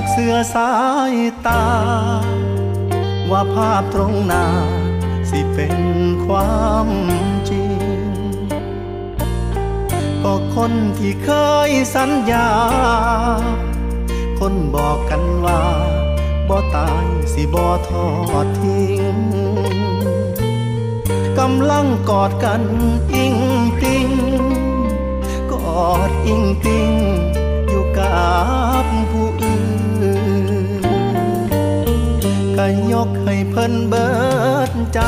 กเสือสายตา ว่าภาพตรงหน้าสิเป็นความจริง ก็คนที่เคยสัญญา คนบอกกันว่าบ่ตายสิบ่ทอดทิ้ง กำลังกอดกันอิงติง กอดอิงติง กับผู้อื่นก็ยกให้เพิ่นเบิดใจ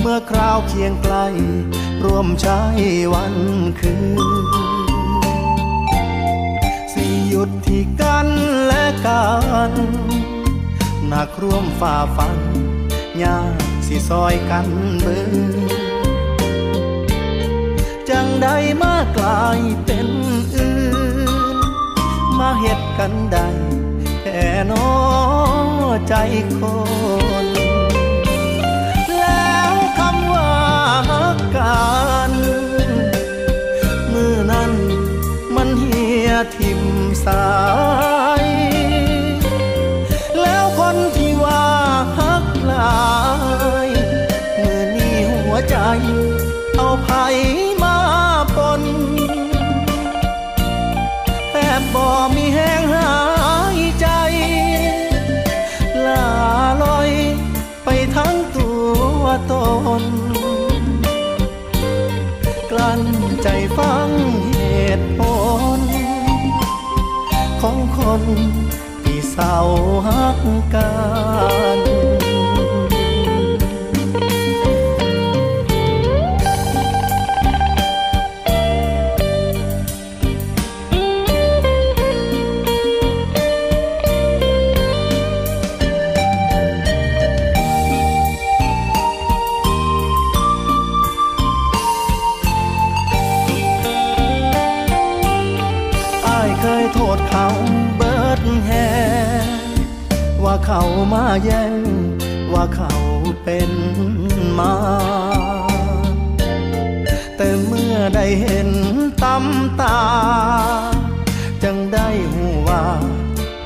เมื่อคราวเคียงไกล ร่วมใช้วันคืนสิหยุดที่กันและกันหนักร่วมฝ่าฟันยากสิซอยกันเบิดจังได้มากลายเป็น มาเฮ็ดกันได้แค่นอใจคนแล้วคำว่ากันมือนั้นมันเหียทิมสายแล้วคนที่ว่าฮักลายมือนี้หัวใจเอาไผ นที่เศร้าหักกัน เขามาแย่ง ว่าเขาเป็นมา แต่เมื่อได้เห็นตำตา จังได้หูว่า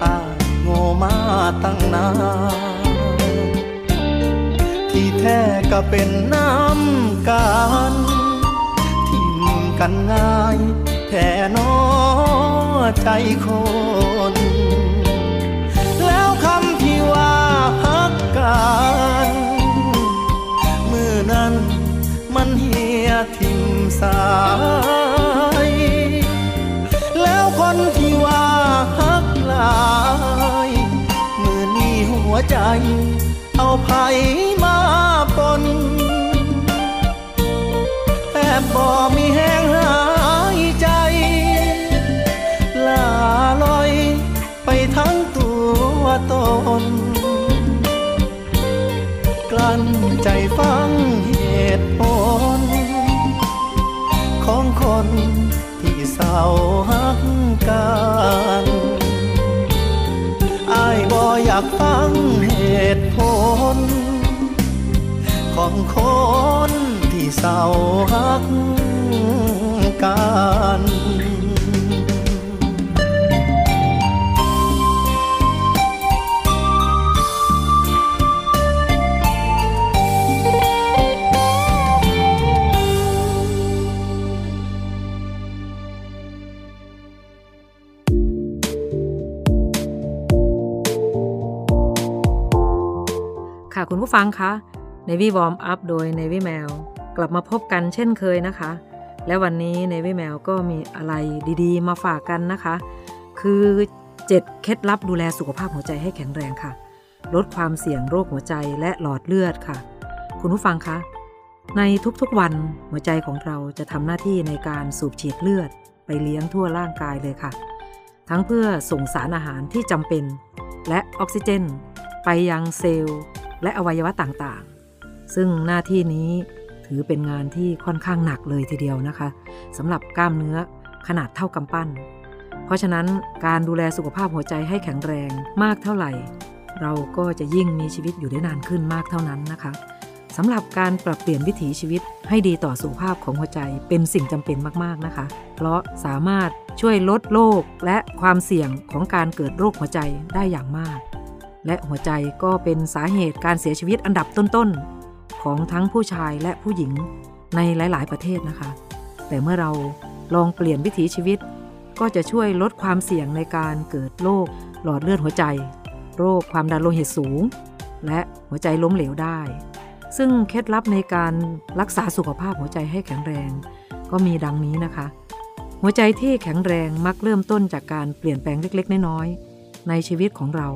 อาโง่มาตั้งนานที่แท้ก็เป็นน้ำกันทิมกันง่ายแท่นอใจคน กกันมือนั้นมันเหียทิมสายแล้วคนที่ว่าฮักลายมือนี้หัวใจ เอาไผมาปนแอบบ่มีแห้งหายใจลาลอยไปทั้งตัวตน ใจฟังเหตุผล ของคนที่เศร้าหักกันอายบ่อยากฟังเหตุผล ของคนที่เศร้าหักกัน ค่ะคุณผู้ฟังคะ Navy Warm Up โดย Navy Mail กลับมาพบกันเช่นเคยนะคะ และวันนี้ Navy Mail ก็มีอะไรดีๆ มาฝากกันนะคะ คือ 7 เคล็ดลับดูแลสุขภาพหัวใจให้แข็งแรงค่ะ ลดความเสี่ยงโรคหัวใจและหลอดเลือดค่ะ คุณผู้ฟังคะ ในทุกๆวันหัวใจของเราจะทำหน้าที่ในการสูบฉีดเลือด ไปเลี้ยงทั่วร่างกายเลยค่ะ ทั้งเพื่อส่งสารอาหารที่จำเป็น และออกซิเจน ไปยังเซลล์ และอวัยวะต่างๆ ซึ่งหน้าที่นี้ถือเป็นงานที่ค่อนข้างหนักเลยทีเดียวนะคะสำหรับกล้ามเนื้อขนาดเท่ากำปั้น เพราะฉะนั้นการดูแลสุขภาพหัวใจให้แข็งแรงมากเท่าไหร่ เราก็จะยิ่งมีชีวิตอยู่ได้นานขึ้นมากเท่านั้นนะคะสำหรับการปรับเปลี่ยนวิถีชีวิตให้ดีต่อสุขภาพของหัวใจเป็นสิ่งจำเป็นมากๆนะคะ เพราะสามารถช่วยลดโรคและความเสี่ยงของการเกิดโรคหัวใจได้อย่างมาก และหัวใจก็เป็นสาเหตุการเสียชีวิตอันดับต้นๆ ของทั้งผู้ชายและผู้หญิงในหลาย ๆ ประเทศนะคะ แต่เมื่อเราลองเปลี่ยนวิถีชีวิต ก็จะช่วยลดความเสี่ยงในการเกิดโรคหลอดเลือดหัวใจ โรคความดันโลหิตสูง และหัวใจล้มเหลวได้ ซึ่งเคล็ดลับในการรักษาสุขภาพหัวใจให้แข็งแรง ก็มีดังนี้นะคะ หัวใจที่แข็งแรงมักเริ่มต้นจากการเปลี่ยนแปลงเล็ก ๆ น้อยๆในชีวิตของเรา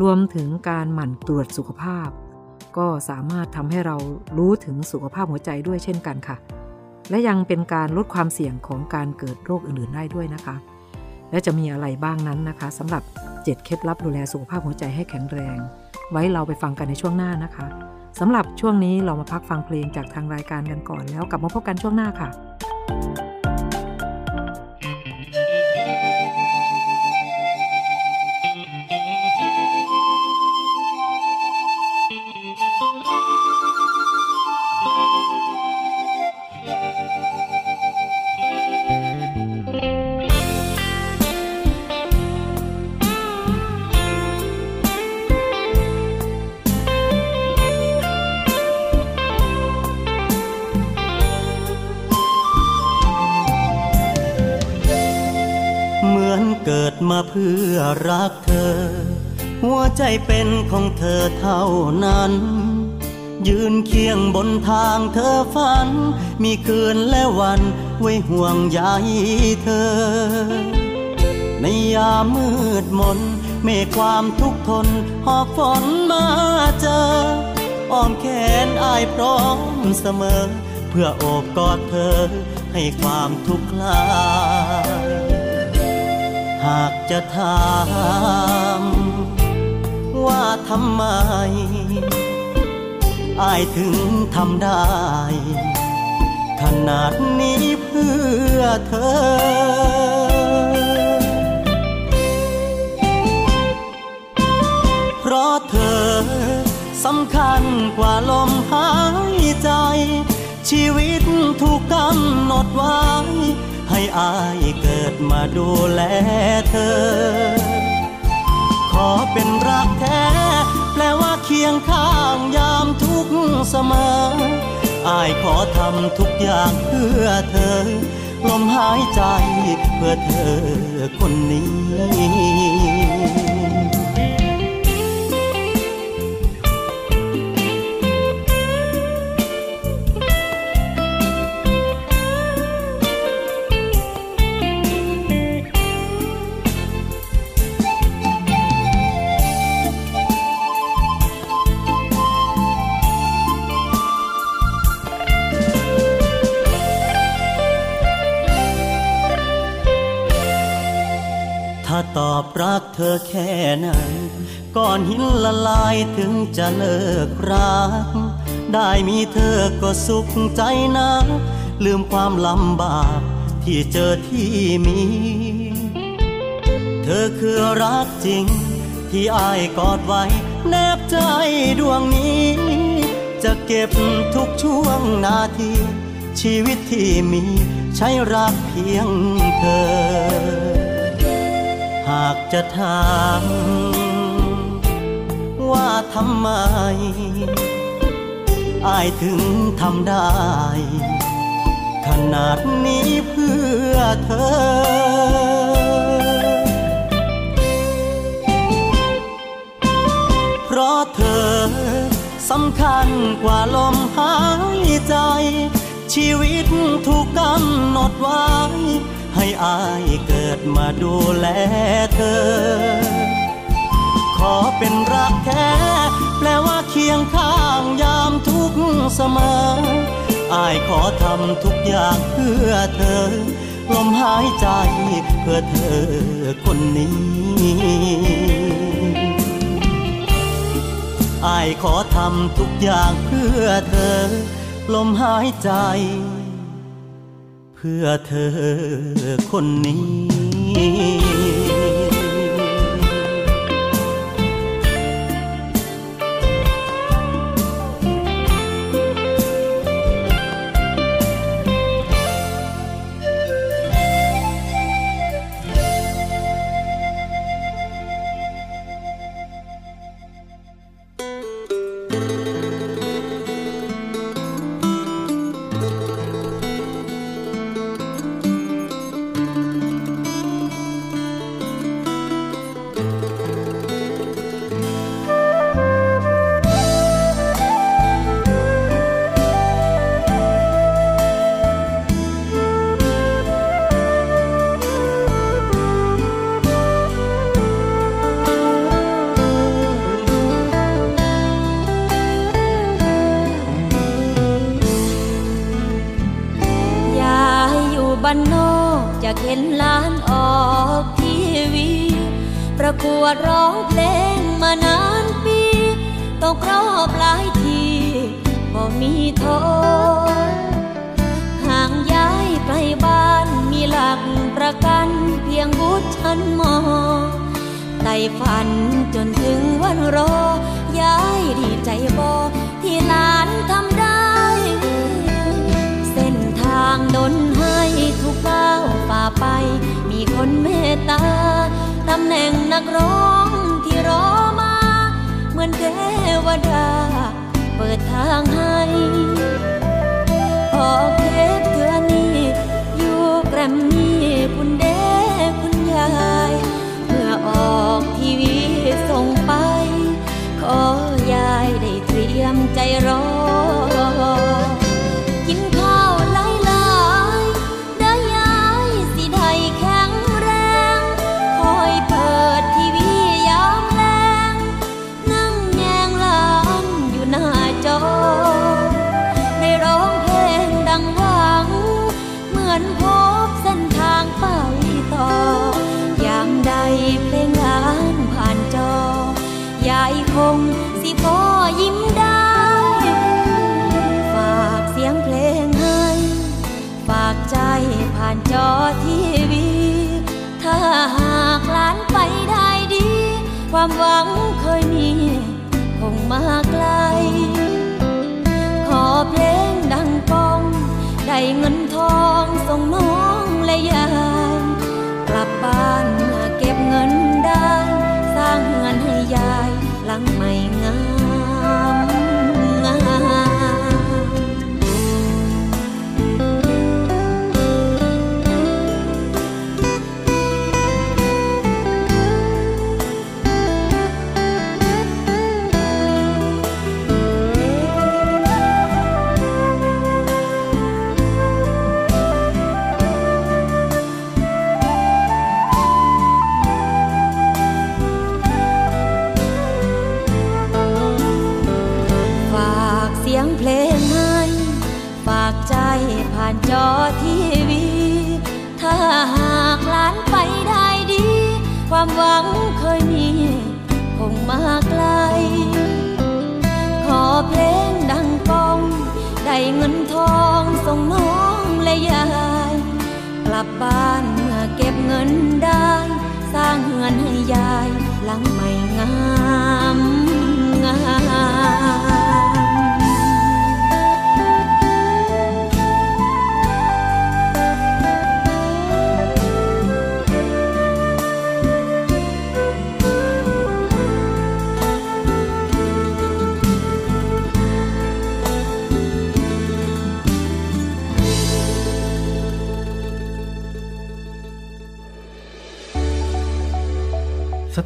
รวมถึงการหมั่นตรวจสุขภาพ ก็สามารถทำให้เรารู้ถึงสุขภาพหัวใจด้วยเช่นกันค่ะ และยังเป็นการลดความเสี่ยงของการเกิดโรคอื่นๆได้ด้วยนะคะ และจะมีอะไรบ้างนั้นนะคะสำหรับ 7 เคล็ดลับดูแลสุขภาพหัวใจให้แข็งแรง ไว้เราไปฟังกันในช่วงหน้านะคะสำหรับช่วงนี้เรามาพักฟังเพลงจากทางรายการกันก่อนแล้วกลับมาพบกันช่วงหน้าค่ะานั้น ยืนเคียงบนทางเธอฝัน มีคืนและวันไว้ห่วงใยเธอ ในยามมืดมนเมฆความทุกข์ทนหอบฝนมาเจออ้อมแขนอายพร้อมเสมอ เพื่อโอบกอดเธอให้ความทุกข์คลาย หากจะถาม ว่าทำไมอายถึงทำได้ ขนาดนี้เพื่อเธอเพราะเธอสำคัญกว่าลมหายใจ ชีวิตถูกกำหนดไว้ ให้อายเกิดมาดูแลเธอ ขอเป็นรักแท้ แปลว่าเคียงข้างยามทุกเสมอ อายขอทำทุกอย่างเพื่อเธอ ลมหายใจเพื่อเธอคนนี้ เธอแค่นั้นก่อนหินละลายถึงจะเลิกรัก ได้มีเธอก็สุขใจนะ ลืมความลำบากที่เจอที่มี เธอคือรักจริง ที่อายกอดไว้ แนบใจดวงนี้ จะเก็บทุกช่วงนาที ชีวิตที่มีใช้รักเพียงเธอากจะถามว่าทำไม อายถึงทำได้ ขนาดนี้เพื่อเธอ เพราะเธอสำคัญกว่าลมหายใจ ชีวิตถูกกำหนดไว้ ให้อายเกิดมาดูแลเธอ ขอเป็นรักแท้ แปลว่าเคียงข้างยามทุกเสมอ อายขอทำทุกอย่างเพื่อเธอ ลมหายใจเพื่อเธอคนนี้อายขอทำทุกอย่างเพื่อเธอ ลมหายใจ พื่อเธอคนนี้ ได้เงินทองส่งน้อ ยงเพลงให้ฝากใจผ่านจอทีวี ถ้าหากหลานไปได้ดี ความหวังเคยมี คงมาไกล ขอเพลงดังกอง ได้เงินทองส่งน้องและยาย กลับบ้านเมื่อเก็บเงินได้ สร้างเงินให้ยายหลังไม่งาม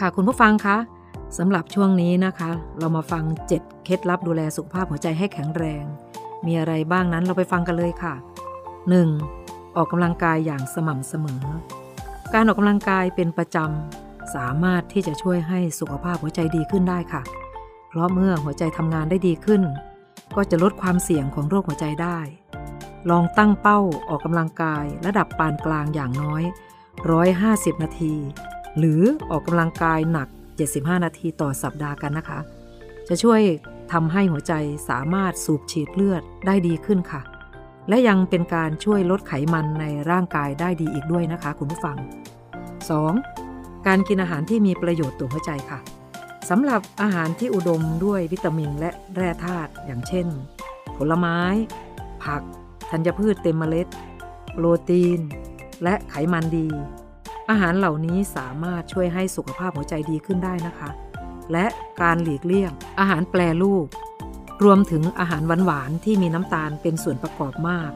ค่ะคุณผู้ฟังคะสำหรับช่วงนี้นะคะ เรามาฟัง 7 เคล็ดลับดูแลสุขภาพหัวใจให้แข็งแรง มีอะไรบ้างนั้นเราไปฟังกันเลยค่ะ 1. ออกกำลังกายอย่างสม่ำเสมอ การออกกำลังกายเป็นประจำสามารถที่จะช่วยให้สุขภาพหัวใจดีขึ้นได้ค่ะ เพราะเมื่อหัวใจทำงานได้ดีขึ้น ก็จะลดความเสี่ยงของโรคหัวใจได้ ลองตั้งเป้าออกกำลังกายระดับปานกลางอย่างน้อย 150 นาที หรือออกกำลังกายหนัก 75 นาทีต่อสัปดาห์กันนะคะ จะช่วยทำให้หัวใจสามารถสูบฉีดเลือดได้ดีขึ้นค่ะ และยังเป็นการช่วยลดไขมันในร่างกายได้ดีอีกด้วยนะคะคุณผู้ฟัง 2. การกินอาหารที่มีประโยชน์ต่อหัวใจค่ะสำหรับอาหารที่อุดมด้วยวิตามินและแร่ธาตุอย่างเช่น ผลไม้ ผัก ธัญพืชเต็มเมล็ด โปรตีน และไขมันดี อาหารเหล่านี้สามารถช่วยให้สุขภาพหัวใจดีขึ้นได้นะคะ และการหลีกเลี่ยง อาหารแปรรูป รวมถึงอาหารหวานๆที่มีน้ำตาลเป็นส่วนประกอบมาก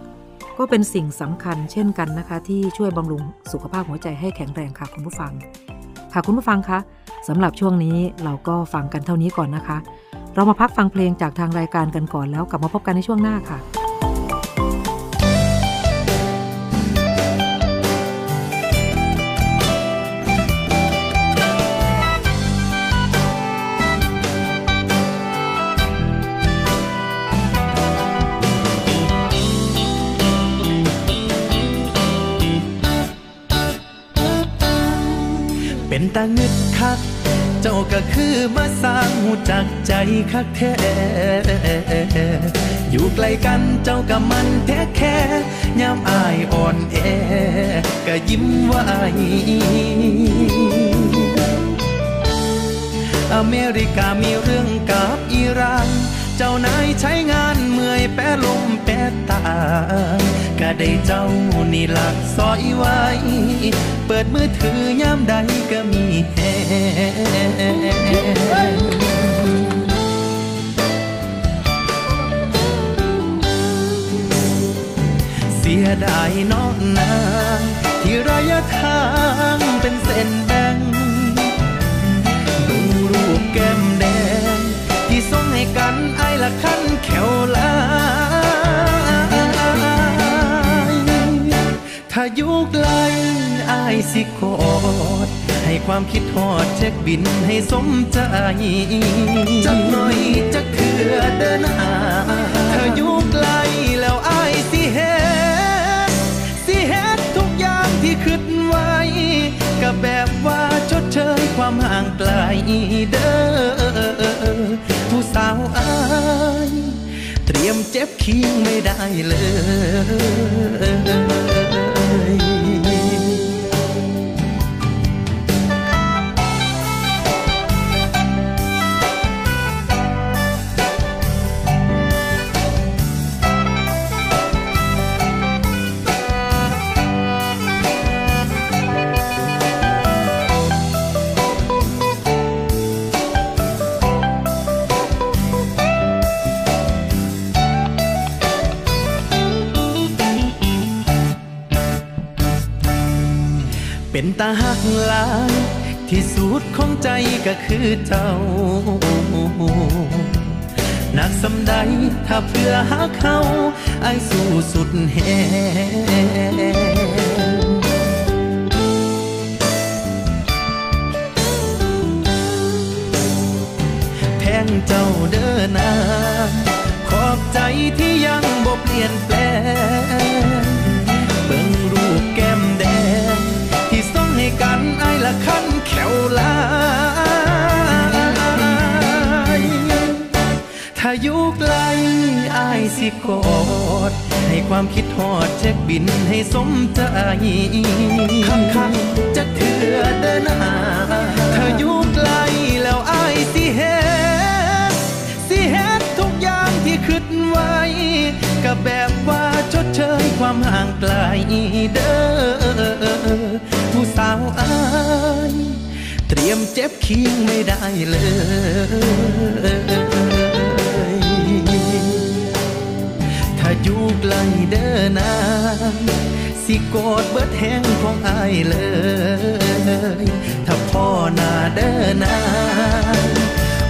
ก็เป็นสิ่งสำคัญเช่นกันนะคะ ที่ช่วยบำรุงสุขภาพหัวใจให้แข็งแรงค่ะคุณผู้ฟัง ค่ะคุณผู้ฟังคะสำหรับช่วงนี้เราก็ฟังกันเท่านี้ก่อนนะคะ เรามาพักฟังเพลงจากทางรายการกันก่อนแล้วกลับมาพบกันในช่วงหน้าค่ะ เป็นตาเงึดคัก เจ้าก็คือมาสร้างหูจักใจคักแท้อยู่ไกลกันเจ้าก็มันแท้แค่ยามอายอ่อนแอก็ยิ้มไว้อเมริกามีเรื่องกับอิหร่านเจ้านายใช้งานเมื่อยแปรลมแปรตา ได้เจ้านี่หลักซอยไว้ เปิดมือถือยามใดก็มีแฮเสียดายน้องนางที่ระยะทางเป็นเส้นแบ่งดูรูปแก้มแดง ที่ส่งให้กันไอ้ละคันแขว หลายสิกอด ให้ความคิดทอดเช็คบินให้สมใจจักหน่อยจักเถื่อเดินหาเธออยู่ไกลแล้วอายสิเฮ็ดสิเฮ็ดทุกอย่างที่คิดไว้ก็แบบว่าชดเชยความห่างไกลเด้อผู้สาวอายเตรียมเจ็บคิงไม่ได้เลย ที่สุดของใจก็คือเจ้านักสำใดถ้าเพื่อหาเขาไอ้สู้สุดแหง ยู่ไกลอายสิกอด ให้ความคิดทอดเช็คบินให้สมใจคักคักจะเถื่อเดินหาถ้าอยู่ไกลแล้วอายสิเฮ็ดสิเฮ็ดทุกอย่างที่คิดไว้ก็แบบว่าชดเชยความห่างไกลเด้อผู้สาวอายเตรียมเจ็บคิงไม่ได้เลย อยู่ไกลเด้อนางสิโกอดเบิดแห้งของอายเลย ถ้าพ่อนาเด้อนาง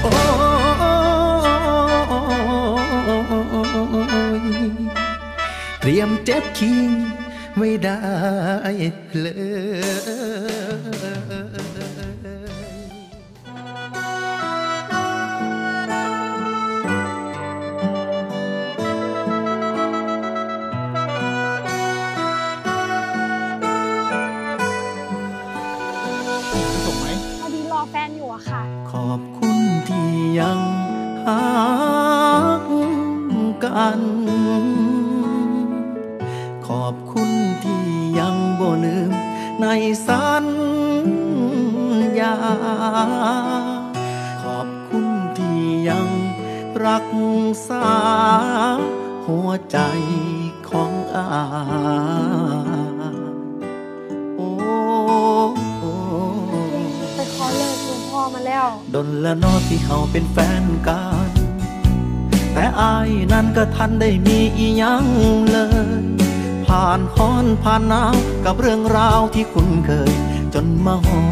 โอ้เตรียมเจ็บคิงไม่ได้เลย กัน ขอบคุณที่ยังบ่ลืมในสัญญา ขอบคุณที่ยังรักษาหัวใจของอาโอ้โอ้ไปขอเลิกคุณพ่อมาแล้ว ดนละนอที่เขาเป็นแฟนกัน แต่อายนั้นก็ทันได้มีอียังเลย ผ่านฮ้อนผ่านหนาวกับเรื่องราวที่คุ้นเคย จนมาฮอ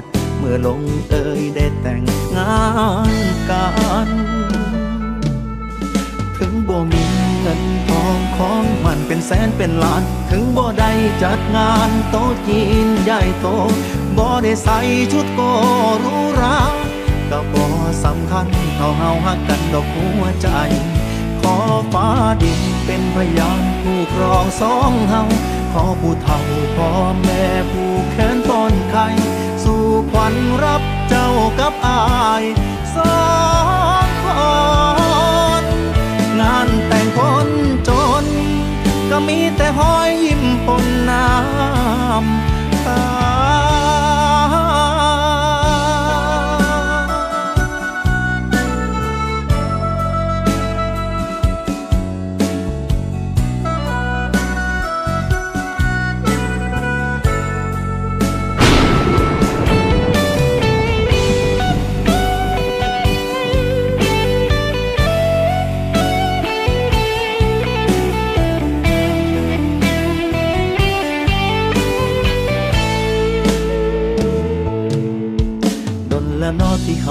ด เมื่อลงเอยได้แต่งงานกัน ถึงบ่มีเงินทองของมันเป็นแสนเป็นล้าน ถึงบ่ได้จัดงานโต๊ะจีนใหญ่โตบ่ได้ใส่ชุดโกรูหรา ก็บ่สำคัญเท่าเฮาฮักกันดอกหัวใจ ขอฟ้าดินเป็นพยานผู้ครองสองเฮาขอผู้เฒ่าพ่อแม่ผู้แขนต้นไข่สู่ขวัญรับเจ้ากับอายสองคนงานแต่งคนจน ก็มีแต่หอยยิ้มปนน้ำ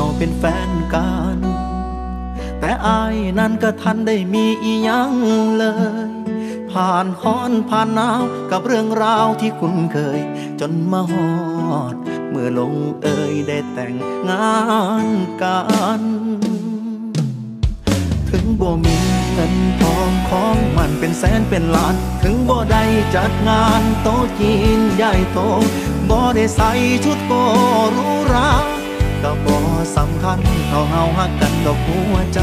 เขาเป็นแฟนกัน แต่อายนั้นก็ทันได้มีอียังเลย ผ่านฮ้อนผ่านหนาวกับเรื่องราวที่คุ้นเคย จนมาฮอด เมื่อลงเอยได้แต่งงานกัน ถึงบ่มีเงินทองของมันเป็นแสนเป็นล้าน ถึงบ่ได้จัดงานโต๊ะจีนใหญ่โตบ่ได้ใส่ชุดโกรูหรา ก็บ่สำคัญเท่าเฮาฮักกันดอกหัวใจ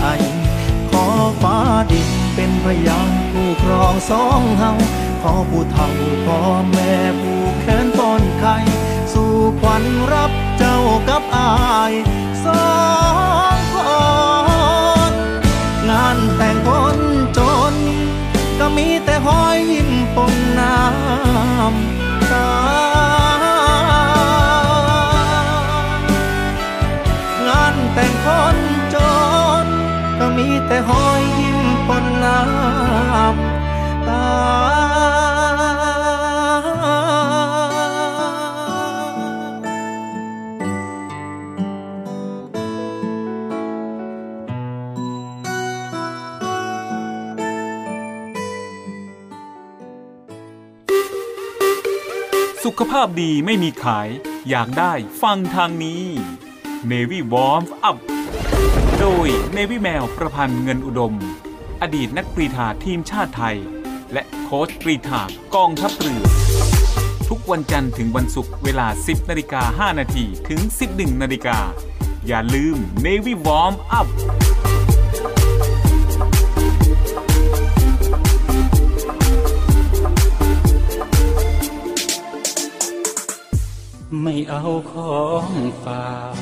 ขอฟ้าดินเป็นพยานผู้ครองสองเฮาขอผู้เฒ่าพ่อแม่ผู้แขนต้นไข่สู่ขวัญรับเจ้ากับอายสองคนงานแต่งคนจน ก็มีแต่หอยยิ้มปนน้ำตา แต่หอยยิ้มปนน้ำตาสุขภาพดีไม่มีขาย อยากได้ฟังทางนี้ Navy Warm Up โดย Navy แมวประพันธ์เงินอุดม อดีตนักกรีฑาทีมชาติไทย และโค้ชกรีฑากองทัพเรือ ทุกวันจันทร์ถึงวันศุกร์เวลา 10นาฬิกา5นาทีถึง 11นาฬิกาอย่าลืม Navy Warm Up ไม่เอาของฝาก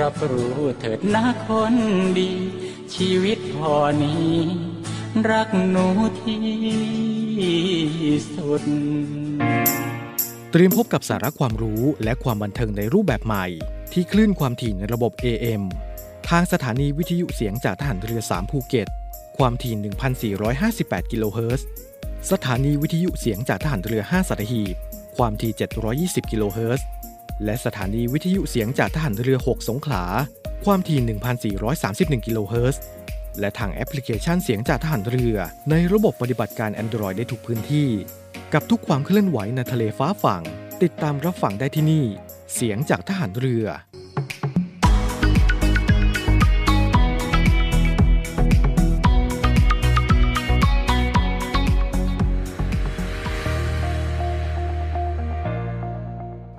รับรู้เถิดนะคนดี ชีวิตพอนี้ รักหนูที่สุด เตรียมพบกับสาระความรู้และความบันเทิงในรูปแบบใหม่ ที่คลื่นความถี่ในระบบ AM ทางสถานีวิทยุเสียงจากทหารเรือ 3 ภูเก็ต ความถี่ 1,458 กิโลเฮิรตซ์ สถานีวิทยุเสียงจากทหารเรือ 5สัตหีบ ความถี่ 720 กิโลเฮิรตซ์ และสถานีวิทยุเสียงจากทหารเรือ 6 สงขลา ความถี่ 1,431 กิโลเฮิรตซ์ และทางแอปพลิเคชันเสียงจากทหารเรือ ในระบบปฏิบัติการ Android ได้ทุกพื้นที่ กับทุกความเคลื่อนไหวในทะเลฟ้าฝั่ง ติดตามรับฟังได้ที่นี่ เสียงจากทหารเรือ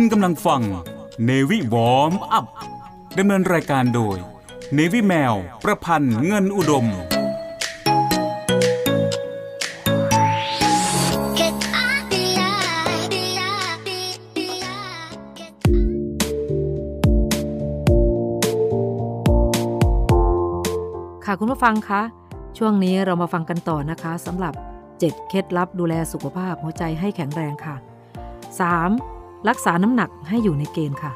คุณกำลังฟัง Navy Warm Up ดำเนินรายการโดย Navy แมว ประพันธ์เงินอุดม ค่ะคุณผู้ฟังคะ ช่วงนี้เรามาฟังกันต่อนะคะสำหรับ 7 เคล็ดลับดูแลสุขภาพหัวใจให้แข็งแรงค่ะ 3. รักษาน้ำหนักให้อยู่ในเกณฑ์ค่ะ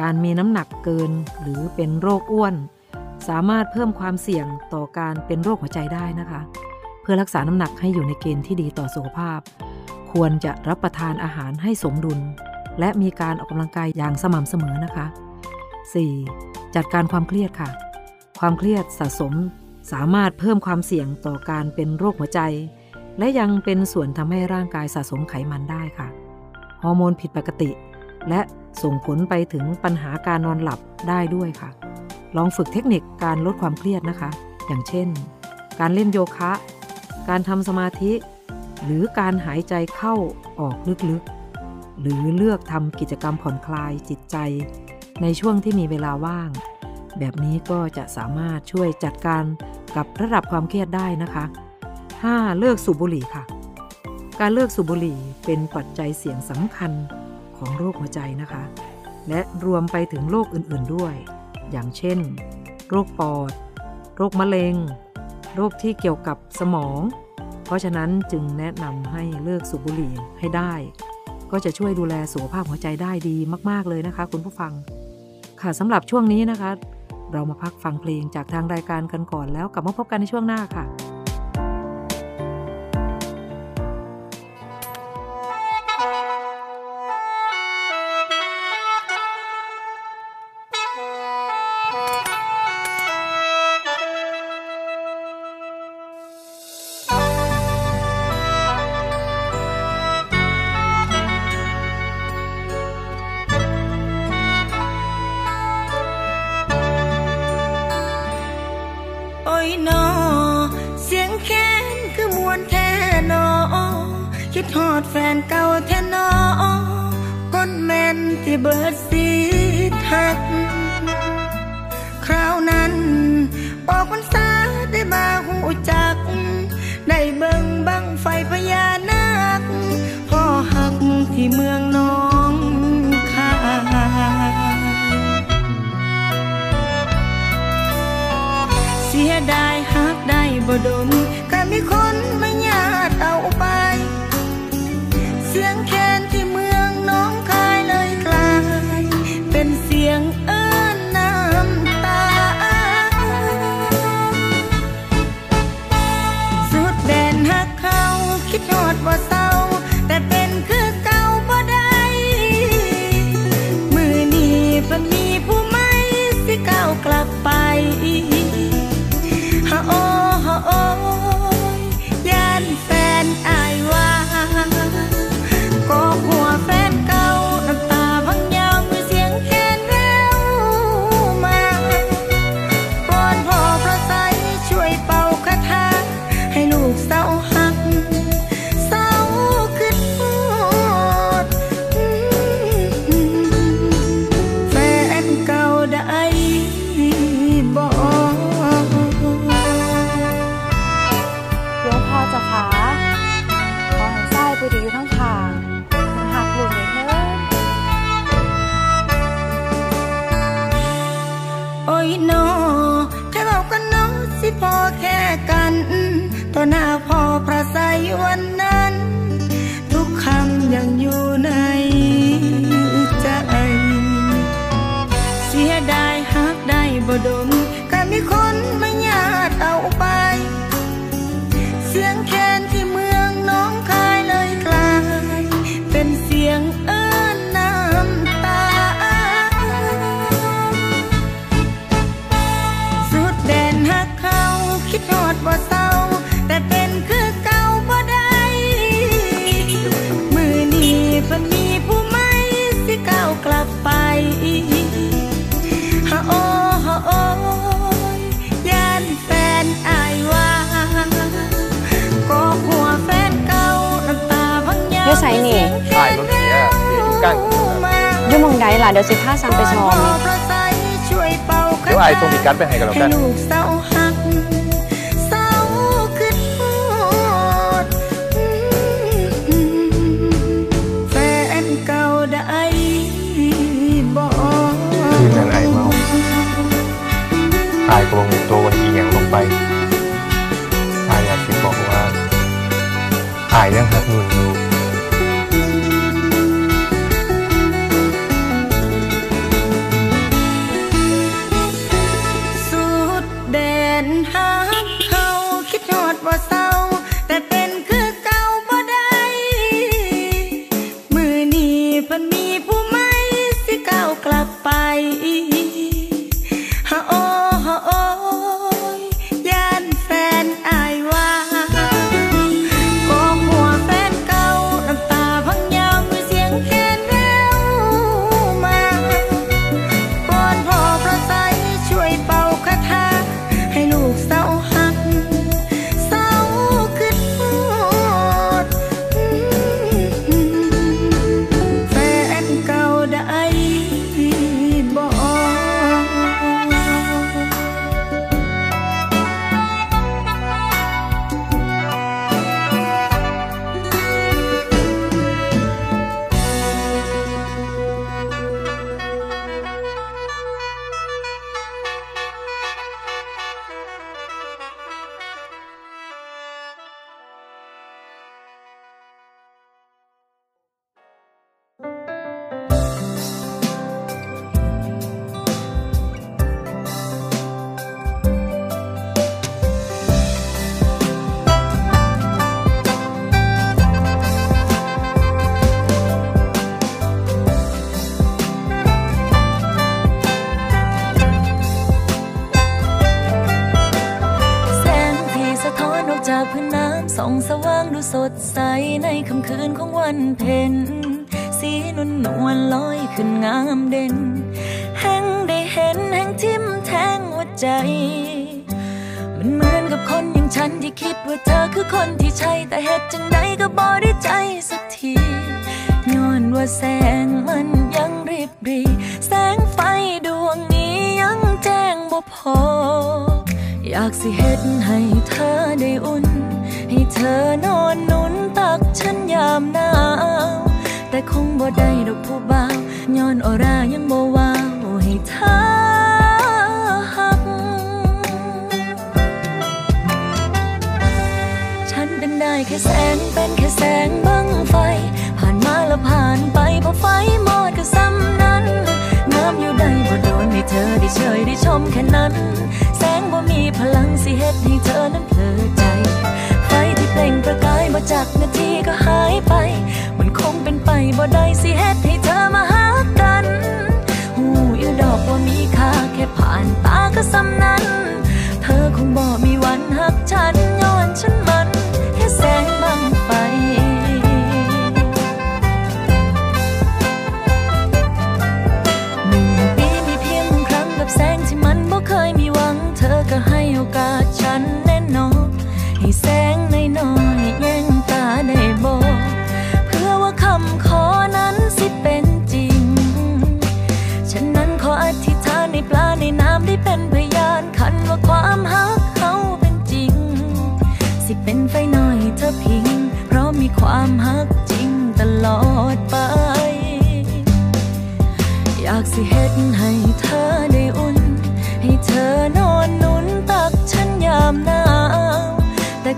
การมีน้ำหนักเกินหรือเป็นโรคอ้วน สามารถเพิ่มความเสี่ยงต่อการเป็นโรคหัวใจได้นะคะ เพื่อรักษาน้ำหนักให้อยู่ในเกณฑ์ที่ดีต่อสุขภาพ ควรจะรับประทานอาหารให้สมดุล และมีการออกกำลังกายอย่างสม่ำเสมอนะคะ 4. จัดการความเครียดค่ะ ความเครียดสะสมสามารถเพิ่มความเสี่ยงต่อการเป็นโรคหัวใจ และยังเป็นส่วนทำให้ร่างกายสะสมไขมันได้ค่ะ ฮอร์โมนผิดปกติ และส่งผลไปถึงปัญหาการนอนหลับได้ด้วยค่ะ ลองฝึกเทคนิคการลดความเครียดนะคะ อย่างเช่น การเล่นโยคะ การทำสมาธิ หรือการหายใจเข้าออกลึกๆ หรือเลือกทำกิจกรรมผ่อนคลายจิตใจ ในช่วงที่มีเวลาว่าง แบบนี้ก็จะสามารถช่วยจัดการกับระดับความเครียดได้นะคะ 5. เลิกสูบบุหรี่ค่ะ การเลิกสูบบุหรี่เป็นปัจจัยเสี่ยงสำคัญของโรคหัวใจนะคะ และรวมไปถึงโรคอื่นๆด้วย อย่างเช่น โรคปอด โรคมะเร็ง โรคที่เกี่ยวกับสมอง เพราะฉะนั้นจึงแนะนำให้เลิกสูบบุหรี่ให้ได้ ก็จะช่วยดูแลสุขภาพหัวใจได้ดีมากๆเลยนะคะคุณผู้ฟัง ค่ะสำหรับช่วงนี้นะคะ เรามาพักฟังเพลงจากทางรายการกันก่อนแล้วกลับมาพบกันในช่วงหน้าค่ะ ยดายหักได้บ่ดนก็มีคนมาญาติเอาไป เสียงแค คิดฮอดบ่เศร้า แต่เป็นคือเก่าบ่ได้ มือนี้เพิ่นมีผู้ใหม่สิก้าวกลับไปฮะโอฮะโอยานแฟนอายว่าก็หัวแฟนเก่าน้ำตาพังยาวอยู่ไสนี่ใช่รถเสียอยู่กันอยู่หมองใดล่ะเดี๋ยวสิพาซังไปชม เดี๋ยวไอ้ทรงมีกันไปให้กันแล้วกัน ลูกเศร้าหั กลงตัววันอีอย่างลงไปอายอยากคิดบอกว่าอายยังหักนุ่น บ่ได้สิเฮ็ดให้เธอมาหากันหูอยู่ดอกว่ามีค่าแค่ผ่านตาก็ซ้ำนั้น เธอคงบ่มีวันหักฉันย้อนฉันมัน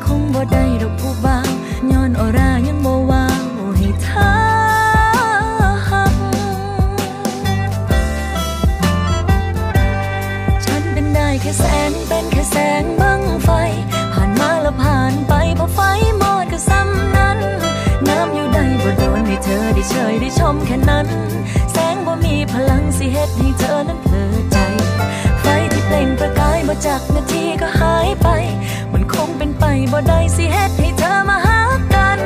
คงบ่ได้ดอกผู้บ่าวย้อนออรายังบ่วาวให้เธอหักฉันเป็นได้แค่แสงเป็นแค่แสงบังไฟ ผ่านมาแล้วผ่านไปพอไฟหมดก็ซ้ำนั้น น้ำอยู่ใดบ่โดนให้เธอได้เฉยได้ชมแค่นั้น แสงบ่มีพลังสิเฮ็ดให้เธอนั้นเพลิดใจ ไฟที่เปล่งประกายบ่จักนาทีก็หายไป เป็นไปบ่ได้สิเฮ็ดให้เธอมาหากัน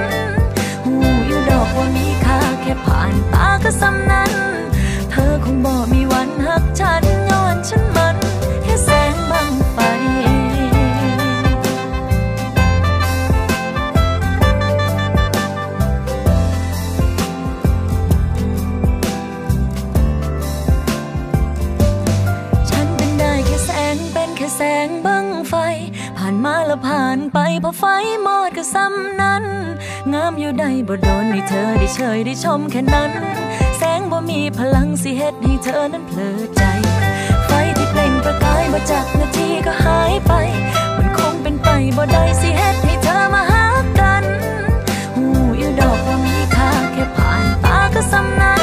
หูอยู่ดอกว่ามีค่าแค่ผ่านตาก็ซ้ำนั้น เธอคงบ่มีวันหักฉันย้อนฉันมันแค่แสงบังไฟฉันเป็นได้แค่แสงเป็นแค่แสงบังไฟานมาแล้วผ่านไปพอไฟหมดก็ซ้ำนั้น งามอยู่ใดบ่โดนให้เธอได้เฉยได้ชมแค่นั้น แสงบ่มีพลังสิเฮ็ดให้เธอนั้นเพลิดใจ ไฟที่เปล่งประกายบ่จักนาทีก็หายไป มันคงเป็นไปบ่ได้สิเฮ็ดให้เธอมาหากันหูอยู่ดอกว่ามีค่าแค่ผ่านตาก็ซ้ำนั้น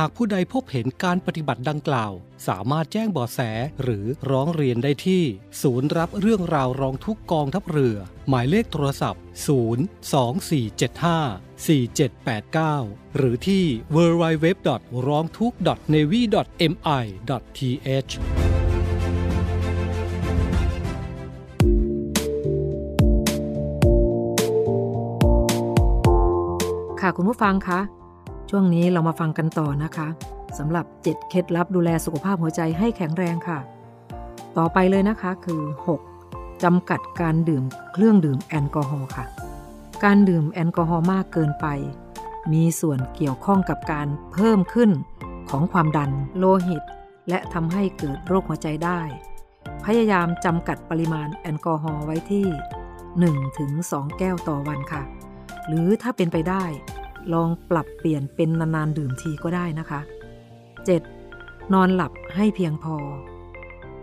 หากผู้ใดพบเห็นการปฏิบัติดังกล่าว สามารถแจ้งบาะแสหรือร้องเรียนได้ที่ ศูนย์รับเรื่องราวร้องทุกกองทัพเรือ หมายเลขโทรศัพท์ 02475 4789 หรือที่ www. ร้องทุก navy mi th ค่ะคุณผู้ฟังคะ ช่วงนี้เรามาฟังกันต่อนะคะสำหรับ 7 เคล็ดลับดูแลสุขภาพหัวใจให้แข็งแรงค่ะ ต่อไปเลยนะคะคือ 6. จำกัดการดื่มเครื่องดื่มแอลกอฮอล์ค่ะ การดื่มแอลกอฮอล์มากเกินไป มีส่วนเกี่ยวข้องกับการเพิ่มขึ้นของความดันโลหิต และทำให้เกิดโรคหัวใจได้ พยายามจำกัดปริมาณแอลกอฮอล์ไว้ที่ 1-2 แก้วต่อวันค่ะ หรือถ้าเป็นไปได้ ลองปรับเปลี่ยนเป็นนานๆดื่มทีก็ได้นะคะ 7. นอนหลับให้เพียงพอ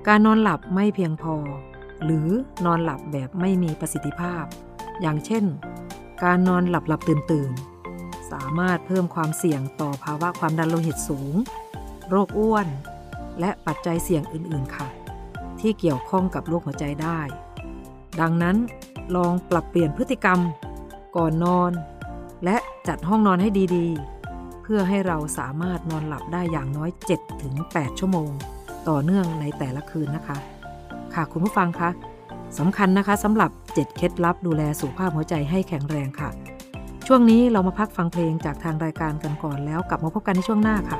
การนอนหลับไม่เพียงพอ หรือนอนหลับแบบไม่มีประสิทธิภาพ อย่างเช่น การนอนหลับหลับตื่นตื่นสามารถเพิ่มความเสี่ยงต่อภาวะความดันโลหิตสูง โรคอ้วน และปัจจัยเสี่ยงอื่นๆค่ะ ที่เกี่ยวข้องกับโรคหัวใจได้ ดังนั้นลองปรับเปลี่ยนพฤติกรรม ก่อนนอน และ จัดห้องนอนให้ดีๆ เพื่อให้เราสามารถนอนหลับได้อย่างน้อย 7-8 ชั่วโมง ต่อเนื่องในแต่ละคืนนะคะ ค่ะคุณผู้ฟังคะสำคัญนะคะสำหรับ 7 เคล็ดลับดูแลสุขภาพหัวใจให้แข็งแรงค่ะ ช่วงนี้เรามาพักฟังเพลงจากทางรายการกันก่อนแล้วกลับมาพบกันในช่วงหน้าค่ะ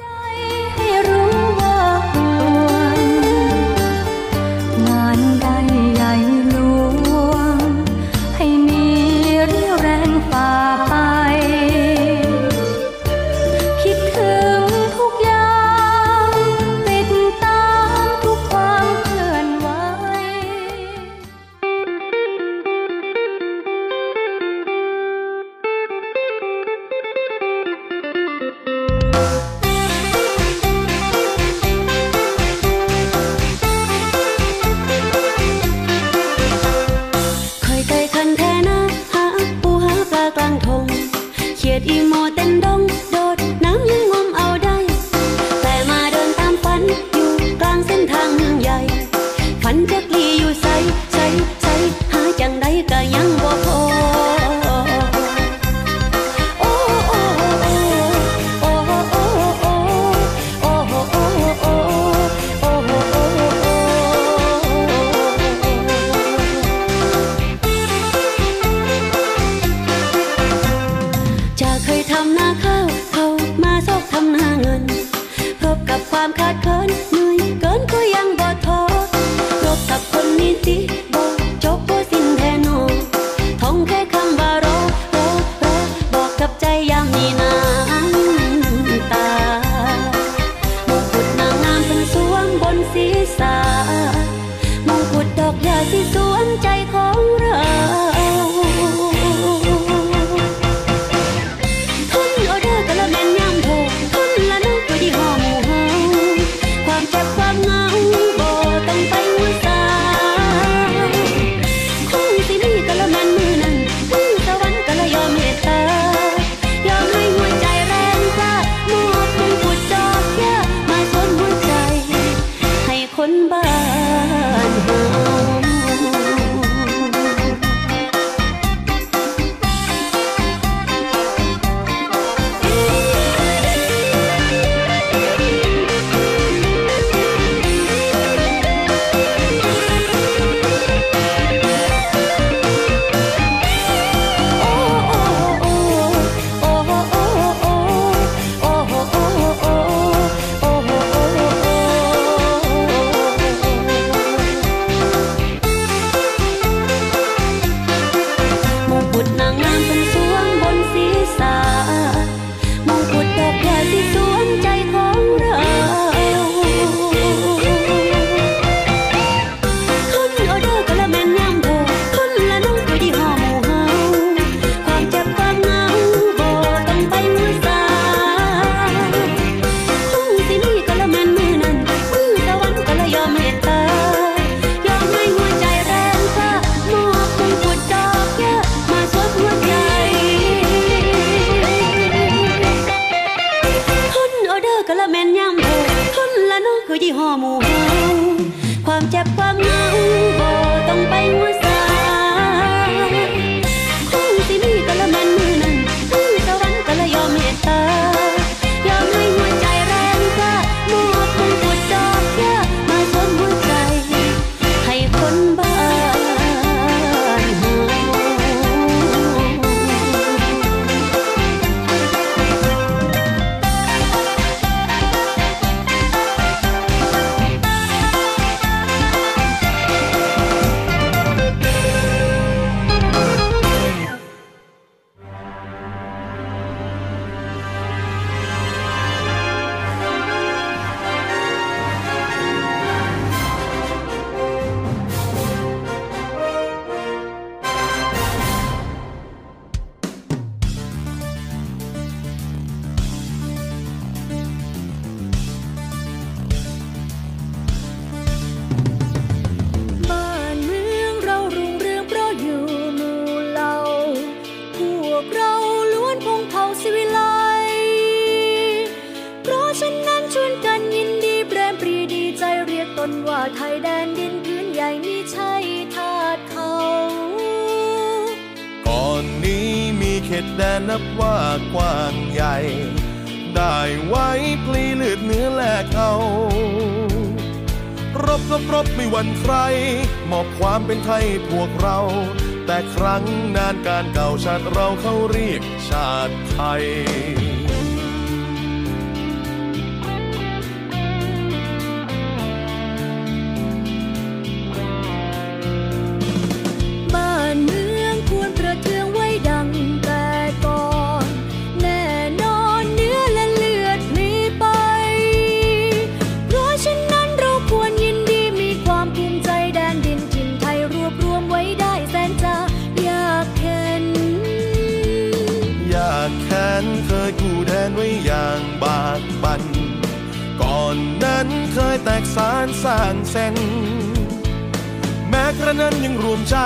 แม้กระนั้นยังรวมใจ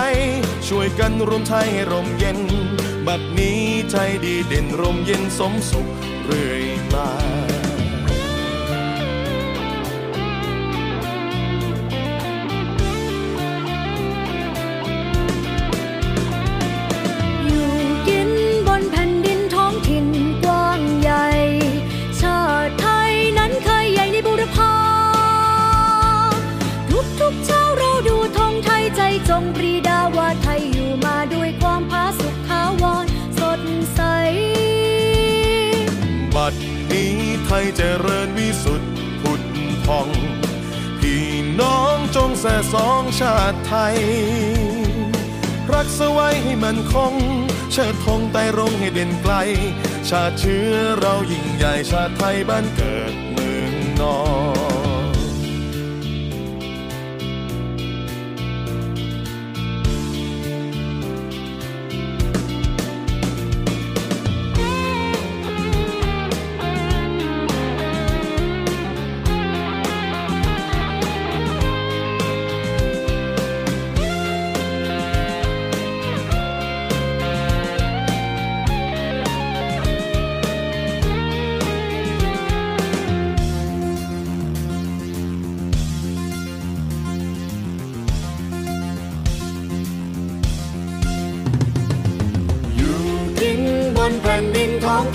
ช่วยกันรวมไทยให้ร่มเย็น บัดนี้ใจดีเด่นร่มเย็นสมสุขเรื่อยมา ส่สองชาติไทย รักสไว้ให้มันคง เชิดธงไต่รงให้เด่นไกล ชาติเชื้อเรายิ่งใหญ่ชาติไทยบ้านเกิดเมืองนอน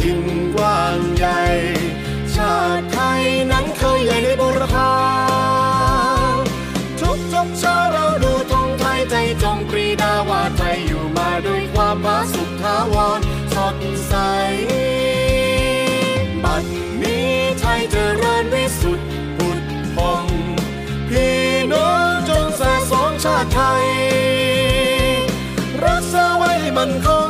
ถิ่นกว้างใหญ่ ชาติไทยนั้นเคยใหญ่ในบุรพาทุกทุกเช้าเราดูธงไทยใจจงปรีดาว่าไทยอยู่มาด้วยความผาสุขทาวรสดใส บัดนี้ไทยเจริญวิสุทธิ์ผุดพองพี่น้องจงแส่สองชาติไทย รักษาไว้ให้มันคง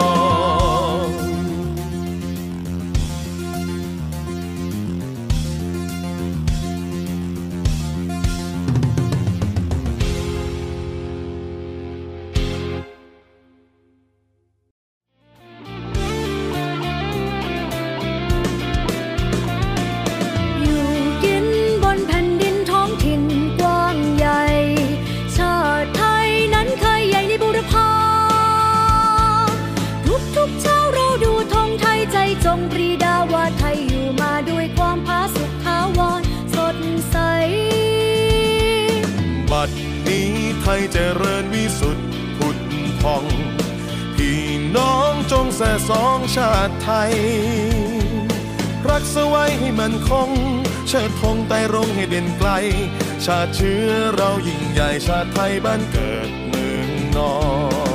ริญวิสุทธิ์ผุดพอง พี่น้องจงแส่สองชาติไทย รักสไว้ให้มันคง เชิดธงไต่รงให้เด่นไกล ชาติเชื้อเรายิ่งใหญ่ชาติไทยบ้านเกิดเมืองนอน